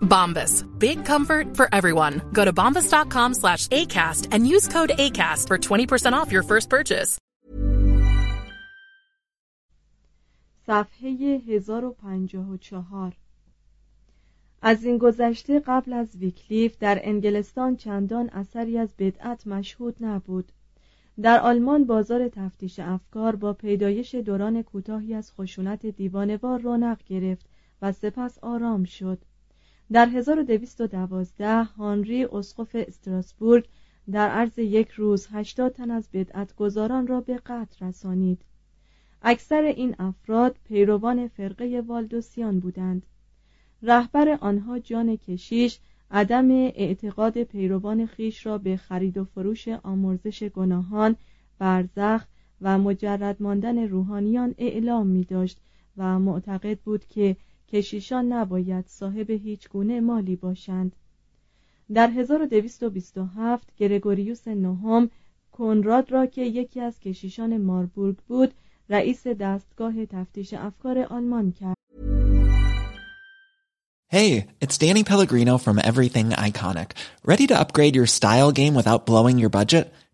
Bombas. Big comfort for everyone. Go to bombas.com slash ACAST and use code ACAST for 20% off your first purchase. صفحه 1054 از این گذشته قبل از ویکلیف در انگلستان چندان اثری از بدعت مشهود نبود در آلمان بازار تفتیش افکار با پیدایش دوران کوتاهی از خشونت دیوانوار رونق گرفت و سپس آرام شد در 1212 هانری اسقف استراسبورگ در عرض یک روز 80 تن از بدعتگزاران را به قتل رسانید. اکثر این افراد پیروان فرقه والدوسیان بودند. رهبر آنها جان کشیش عدم اعتقاد پیروان خیش را به خرید و فروش آمرزش گناهان برزخ و مجرد ماندن روحانیان اعلام می داشت و معتقد بود که کشیشان نباید صاحب هیچ گونه مالی باشند در 1227 گرگوریوس نهم کنراد را که یکی از کشیشان ماربورگ بود رئیس دستگاه تفتیش افکار آلمان کرد Hey, it's Danny Pellegrino from Everything Iconic. Ready to upgrade your style game without blowing your budget?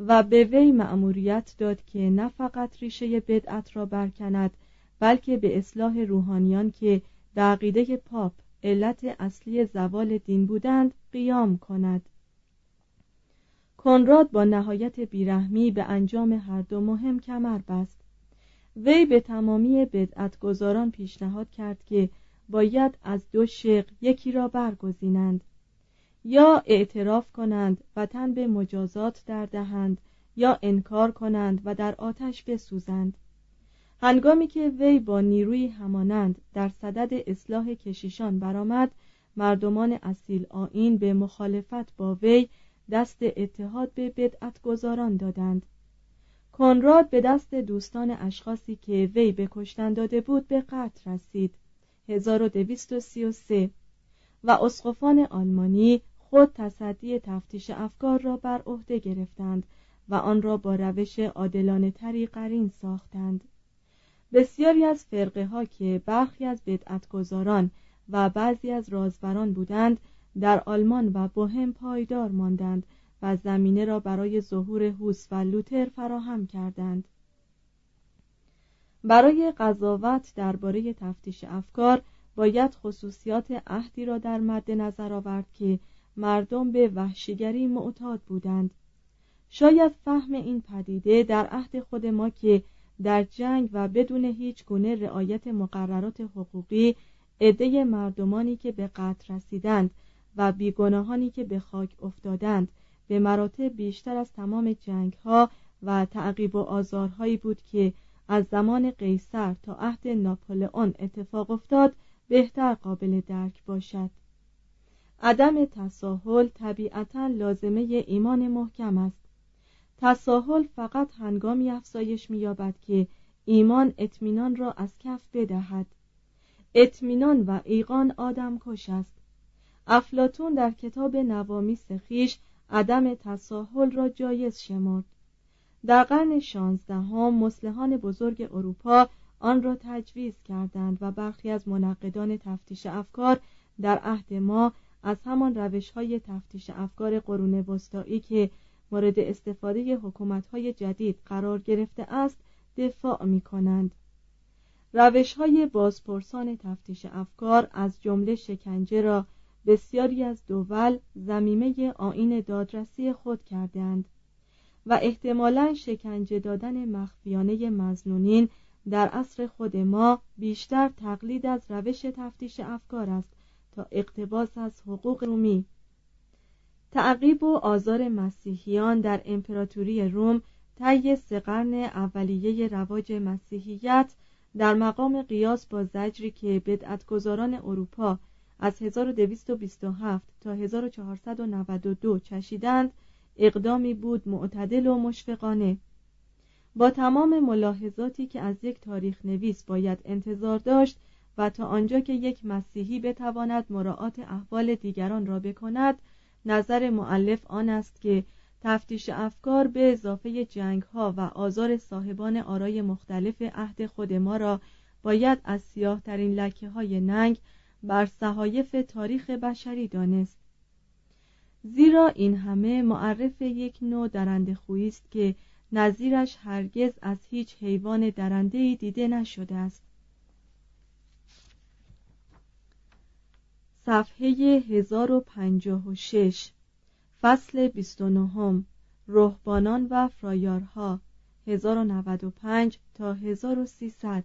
و به وی مأموریت داد که نه فقط ریشه بدعت را برکند بلکه به اصلاح روحانیان که به عقیده پاپ علت اصلی زوال دین بودند قیام کند. کنراد با نهایت بیرحمی به انجام هر دو مهم کمر بست. وی به تمامی بدعتگزاران پیشنهاد کرد که باید از دو شق یکی را برگزینند. یا اعتراف کنند و تن به مجازات در دهند یا انکار کنند و در آتش بسوزند. هنگامی که وی با نیروی همانند در صدد اصلاح کشیشان برآمد مردمان اصیل آین به مخالفت با وی دست اتحاد به بدعت گذاران دادند. کنراد به دست دوستان اشخاصی که وی به کشتن داده بود به قتل رسید. 1233 و اسقفان آلمانی خود تصدی تفتیش افکار را بر عهده گرفتند و آن را با روش عادلانه تری قرین ساختند. بسیاری از فرقه ها که برخی از بدعتگذاران و بعضی از رازبران بودند در آلمان و بوهم پایدار ماندند و زمینه را برای ظهور هوس و لوتر فراهم کردند. برای قضاوت درباره تفتیش افکار باید خصوصیات عهدی را در مد نظر آورد که مردم به وحشیگری معتاد بودند. شاید فهم این پدیده در عهد خود ما که در جنگ و بدون هیچ گونه رعایت مقررات حقوقی عده مردمانی که به قتل رسیدند و بیگناهانی که به خاک افتادند به مراتب بیشتر از تمام جنگ ها و تعقیب و آزارهایی بود که از زمان قیصر تا عهد ناپولئون اتفاق افتاد بهتر قابل درک باشد. عدم تساهل طبیعتا لازمه ایمان محکم است. تساهل فقط هنگامی افزایش مییابد که ایمان اطمینان را از کف بدهد. اطمینان و ایقان آدم کش است. افلاتون در کتاب نوامیس خیش عدم تساهل را جایز شمرد. در قرن شانزدهم مسلحان بزرگ اروپا آن را تجویز کردند و برخی از منقدان تفتیش افکار در عهد ما از همان روش های تفتیش افکار قرون وسطایی که مورد استفاده حکومت های جدید قرار گرفته است دفاع می کنند روش های بازپرسان تفتیش افکار از جمله شکنجه را بسیاری از دول زمیمه آین دادرسی خود کردند و احتمالا شکنجه دادن مخفیانه مزنونین در عصر خود ما بیشتر تقلید از روش تفتیش افکار است اقتباس از حقوق رومی. تعقیب و آزار مسیحیان در امپراتوری روم طی سه قرن اولیه رواج مسیحیت در مقام قیاس با زجری که بدعتگذاران اروپا از 1227 تا 1492 چشیدند اقدامی بود معتدل و مشفقانه. با تمام ملاحظاتی که از یک تاریخ نویس باید انتظار داشت و تا آنجا که یک مسیحی بتواند مراعات احوال دیگران را بکند نظر معلف آن است که تفتیش افکار به اضافه جنگ ها و آزار صاحبان آرای مختلف عهد خود ما را باید از سیاه ترین لکه های ننگ بر صحایف تاریخ بشری دانست. زیرا این همه معرف یک نوع درنده است که نظیرش هرگز از هیچ حیوان درنده دیده نشده است. صفحه 1056 فصل 29 رهبانان و فرایارها 1095 تا 1300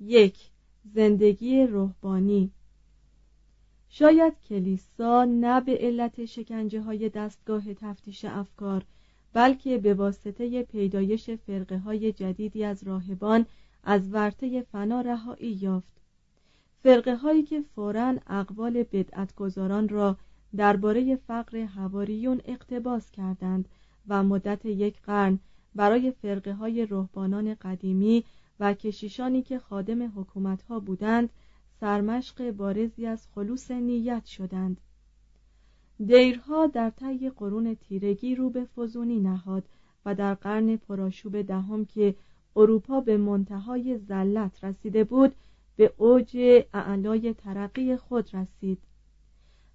یک زندگی روحانی شاید کلیسا نه به علت شکنجه های دستگاه تفتیش افکار بلکه به واسطه پیدایش فرقه های جدیدی از راهبان از ورطه فنا رهایی یافت. فرقه هایی که فوراً اقوال بدعتگذاران را درباره فقر هواریون اقتباس کردند و مدت یک قرن برای فرقه های رهبانان قدیمی و کشیشانی که خادم حکومت ها بودند سرمشق بارزی از خلوص نیت شدند. دیرها در طی قرون تیرگی رو به فزونی نهاد و در قرن پراشوب دهم که اروپا به منتهای زلت رسیده بود به اوج اعلای ترقی خود رسید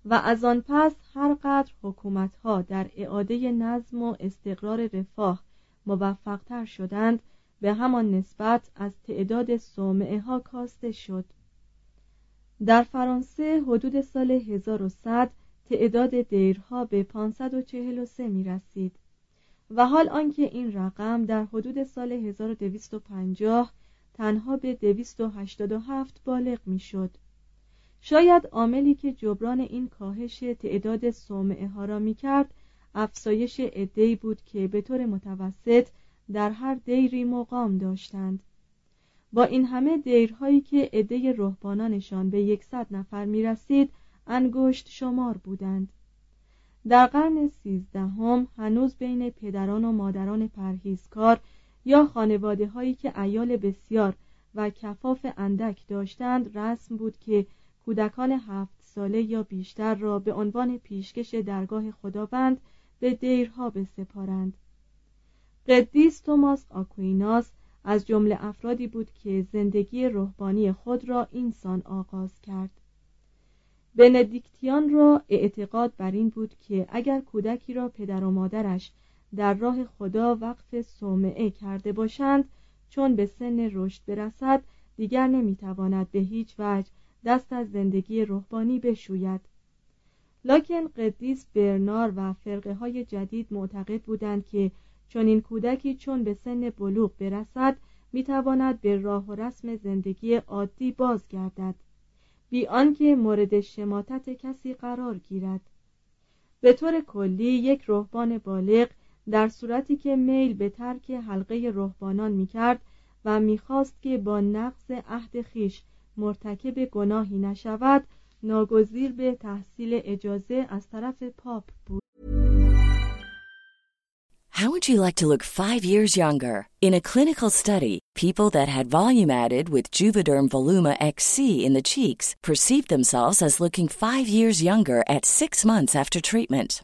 و از آن پس هر قدر حکومتها در اعاده نظم و استقرار رفاه موفقتر شدند به همان نسبت از تعداد صومعه ها کاسته شد. در فرانسه حدود سال 1100 تعداد دیرها به 543 می رسید و حال آنکه این رقم در حدود سال 1250 تنها به 287 بالغ می شد شاید عاملی که جبران این کاهش تعداد صومعه ها را می کرد افزایش عدهای بود که به طور متوسط در هر دیری مقام داشتند. با این همه دیرهایی که عده رهبانانشان به یکصد نفر می‌رسید انگشت شمار بودند. در قرن سیزدهم هنوز بین پدران و مادران پرهیزکار یا خانواده هایی که ایال بسیار و کفاف اندک داشتند رسم بود که کودکان هفت ساله یا بیشتر را به عنوان پیشکش درگاه خداوند به دیرها بسپارند. قدیس توماس آکویناس از جمله افرادی بود که زندگی روحانی خود را اینسان آغاز کرد. بندیکتیان را اعتقاد بر این بود که اگر کودکی را پدر و مادرش در راه خدا وقف صومعه کرده باشند چون به سن رشد برسد دیگر نمی‌تواند به هیچ وجه دست از زندگی روحانی بشوید. لکن قدیس برنار و فرقه های جدید معتقد بودند که چون این کودکی چون به سن بلوغ برسد می‌تواند به راه و رسم زندگی عادی بازگردد بی آنکه مورد شماتت کسی قرار گیرد. به طور کلی یک رهبان بالغ در صورتی که میل به ترک حلقه رهبانان می‌کرد و می‌خواست که با نقض عهد خیش مرتکب گناهی نشود ناگزیر به تحصیل اجازه از طرف پاپ بود How would you like to look five years younger? In a clinical study, people that had volume added with Juvederm Voluma XC in the cheeks perceived themselves as looking five years younger at six months after treatment.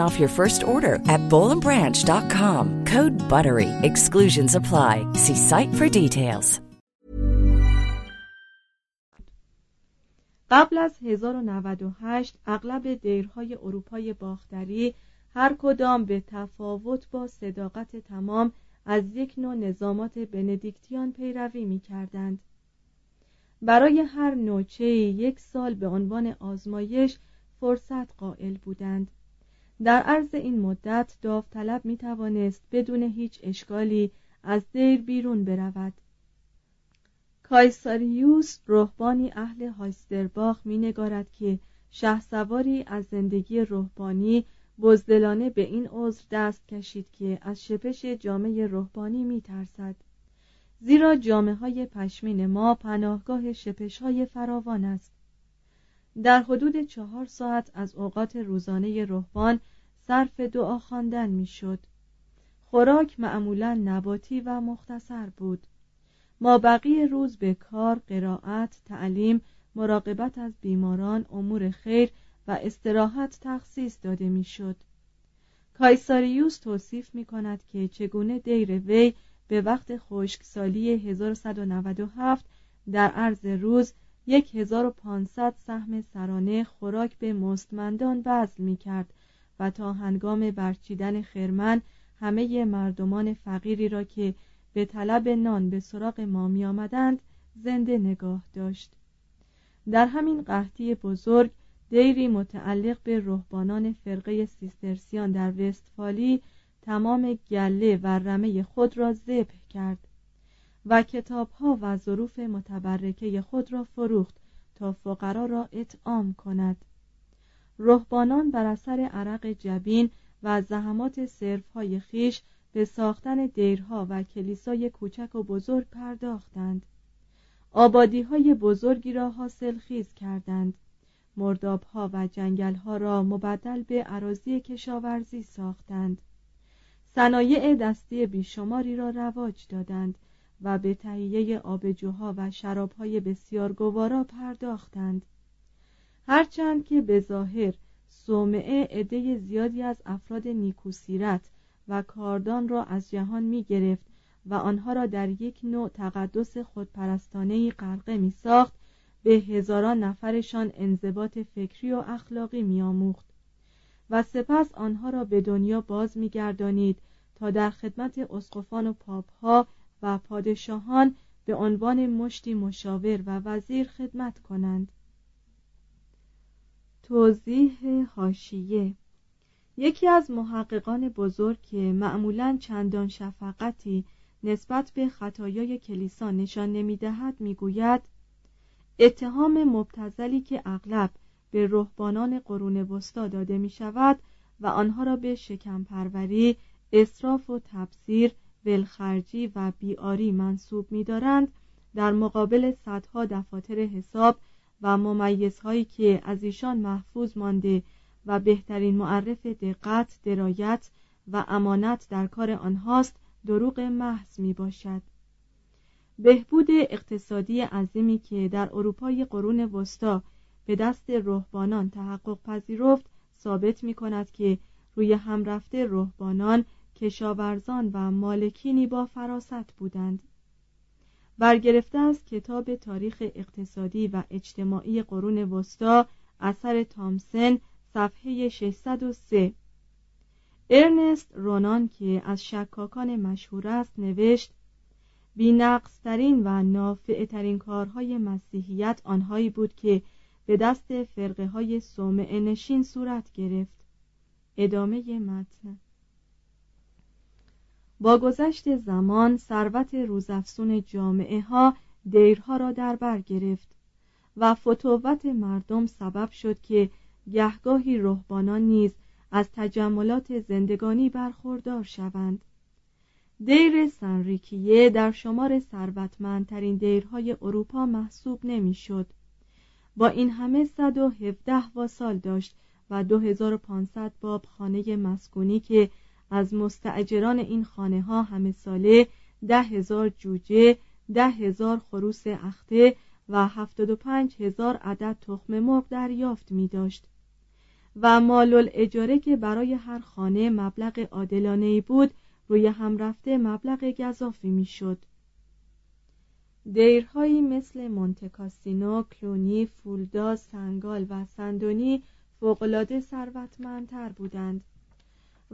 off your first order at bowlandbranch.com. Code BUTTERY. Exclusions apply. See site for details. قبل از 1098 اغلب دیرهای اروپای باختری هر کدام به تفاوت با صداقت تمام از یک نوع نظامات بندیکتیان پیروی می کردند. برای هر نوچه یک سال به عنوان آزمایش فرصت قائل بودند در عرض این مدت داوطلب می توانست بدون هیچ اشکالی از دیر بیرون برود. کایساریوس رهبانی اهل هایسترباخ می نگارد که شهسواری از زندگی روحانی بزدلانه به این عذر دست کشید که از شپش جامعه روحانی می ترسد زیرا جامعه های پشمین ما پناهگاه شپش های فراوان است. در حدود چهار ساعت از اوقات روزانه روحان صرف دعا خواندن می‌شد. خوراک معمولا نباتی و مختصر بود. ما بقیه روز به کار قرائت تعلیم مراقبت از بیماران امور خیر و استراحت تخصیص داده می‌شد. کایساریوس توصیف می کند که چگونه دیر وی به وقت خشکسالی 1197 در عرض روز 1500 سهم سرانه خوراک به مستمندان بذل می کرد و تا هنگام برچیدن خرمن همه مردمان فقیری را که به طلب نان به سراغ ما می آمدند زنده نگاه داشت. در همین قحطی بزرگ دیری متعلق به رهبانان فرقه سیسترسیان در وستفالی تمام گله و رمه خود را ذبح کرد. و کتابها و ظروف متبرکه خود را فروخت تا فقرا را اطعام کند. رهبانان بر اثر عرق جبین و زحمات های خیش به ساختن دیرها و کلیسای کوچک و بزرگ پرداختند. آبادی های بزرگی را حاصل خیز کردند. مردابها و جنگلها را مبدل به عراضی کشاورزی ساختند. صنایع دستی بیشماری را رواج دادند و به تهیه آبجوها و شرابهای بسیار گوارا پرداختند. هرچند که به ظاهر صومعه عده زیادی از افراد نیکوسیرت و کاردان را از جهان می گرفت و آنها را در یک نوع تقدس خودپرستانه غرقه می ساخت به هزاران نفرشان انضباط فکری و اخلاقی می آموخت. و سپس آنها را به دنیا باز می گردانید تا در خدمت اسقفان و پاپها و پادشاهان به عنوان مشتی مشاور و وزیر خدمت کنند. توضیح هاشیه یکی از محققان بزرگ که معمولا چندان شفقتی نسبت به خطایای کلیسا نشان نمی‌دهد می‌گوید اتهام مبتزلی که اغلب به رهبانان قرون وسطا داده می شود و آنها را به شکمپروری، اصراف و تبصیر، ولخرجی و بیاری منصوب می دارند در مقابل صدها دفاتر حساب و ممیزهایی که از ایشان محفوظ مانده و بهترین معرف دقت، درایت و امانت در کار آنهاست دروغ محض می باشد بهبود اقتصادی عظیمی که در اروپای قرون وسطا به دست رهبانان تحقق پذیرفت ثابت می کند که روی هم رفته رهبانان کشاورزان و مالکینی با فراست بودند. برگرفته از کتاب تاریخ اقتصادی و اجتماعی قرون وسطا اثر تامسن صفحه 603 ارنست رونان که از شکاکان مشهور است نوشت بینقصترین و نافعترین کارهای مسیحیت آنهایی بود که به دست فرقه های صومعه نشین صورت گرفت. ادامه متن. با گذشت زمان ثروت روزافزون جامعه ها دیرها را در بر گرفت و فتووت مردم سبب شد که گهگاهی رهبانان نیز از تجملات زندگانی برخوردار شوند دیر سنریکیه در شمار ثروتمندترین دیرهای اروپا محسوب نمی‌شد. با این همه 117 واسال داشت و 2500 باب خانه مسکونی که از مستعجران این خانه ها همه ساله ده هزار جوجه ده هزار خروس اخته و هفتاد و پنج هزار عدد تخم مرغ دریافت می داشت و مال اجاره که برای هر خانه مبلغ عادلانه بود روی هم رفته مبلغ گذافی می شد دیرهایی مثل مونتکاسینو، کلونی، فولدا، سنگال و سندونی فوقالعاده ثروتمندتر بودند.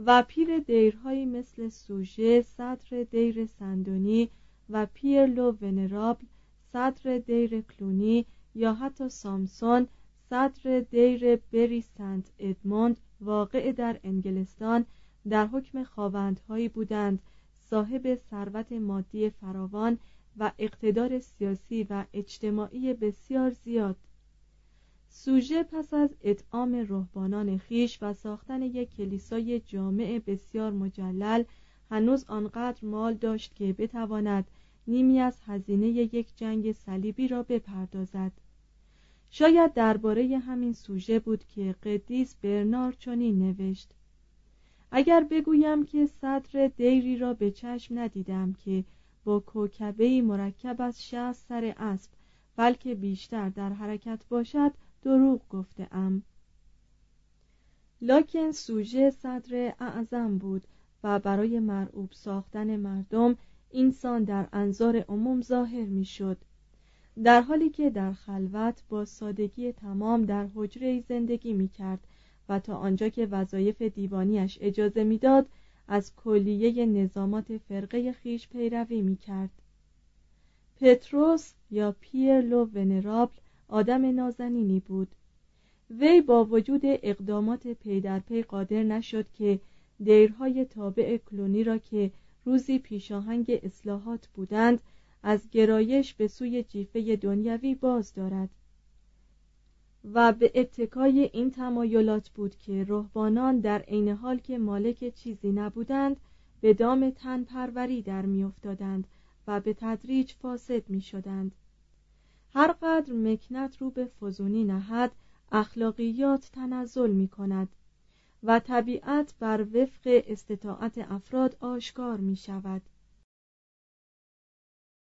و پیر دیرهایی مثل سوژه صدر دیر سندونی و پیرلو ونرابل صدر دیر کلونی یا حتی سامسون صدر دیر بری سنت ادموند واقع در انگلستان در حکم خواوندهایی بودند صاحب ثروت مادی فراوان و اقتدار سیاسی و اجتماعی بسیار زیاد. سوژه پس از اطعام رهبانان خیش و ساختن یک کلیسای جامع بسیار مجلل هنوز آنقدر مال داشت که بتواند نیمی از هزینه یک جنگ صلیبی را بپردازد. شاید درباره همین سوژه بود که قدیس برنار چنین نوشت. اگر بگویم که صدر دیری را به چشم ندیدم که با کوکبه مرکب از شهست سر اسب بلکه بیشتر در حرکت باشد دروغ گفته ام. لاکن سوژه صدر اعظم بود و برای مرعوب ساختن مردم اینسان در انظار عموم ظاهر می‌شد. در حالی که در خلوت با سادگی تمام در حجره زندگی می کرد و تا آنجا که وظایف دیوانیش اجازه می‌داد از کلیه نظامات فرقه خویش پیروی می کرد پتروس یا پیر لو ونرابل آدم نازنینی بود. وی با وجود اقدامات پی در پی قادر نشد که دیرهای تابع کلونی را که روزی پیشاهنگ اصلاحات بودند از گرایش به سوی جیفه دنیوی باز دارد. و به اتکای این تمایلات بود که رهبانان در عین حال که مالک چیزی نبودند به دام تن پروری در میافتادند و به تدریج فاسد می شدند هر قدر مکنت رو به فزونی نهد اخلاقیات تنزل می کند و طبیعت بر وفق استطاعت افراد آشکار می شود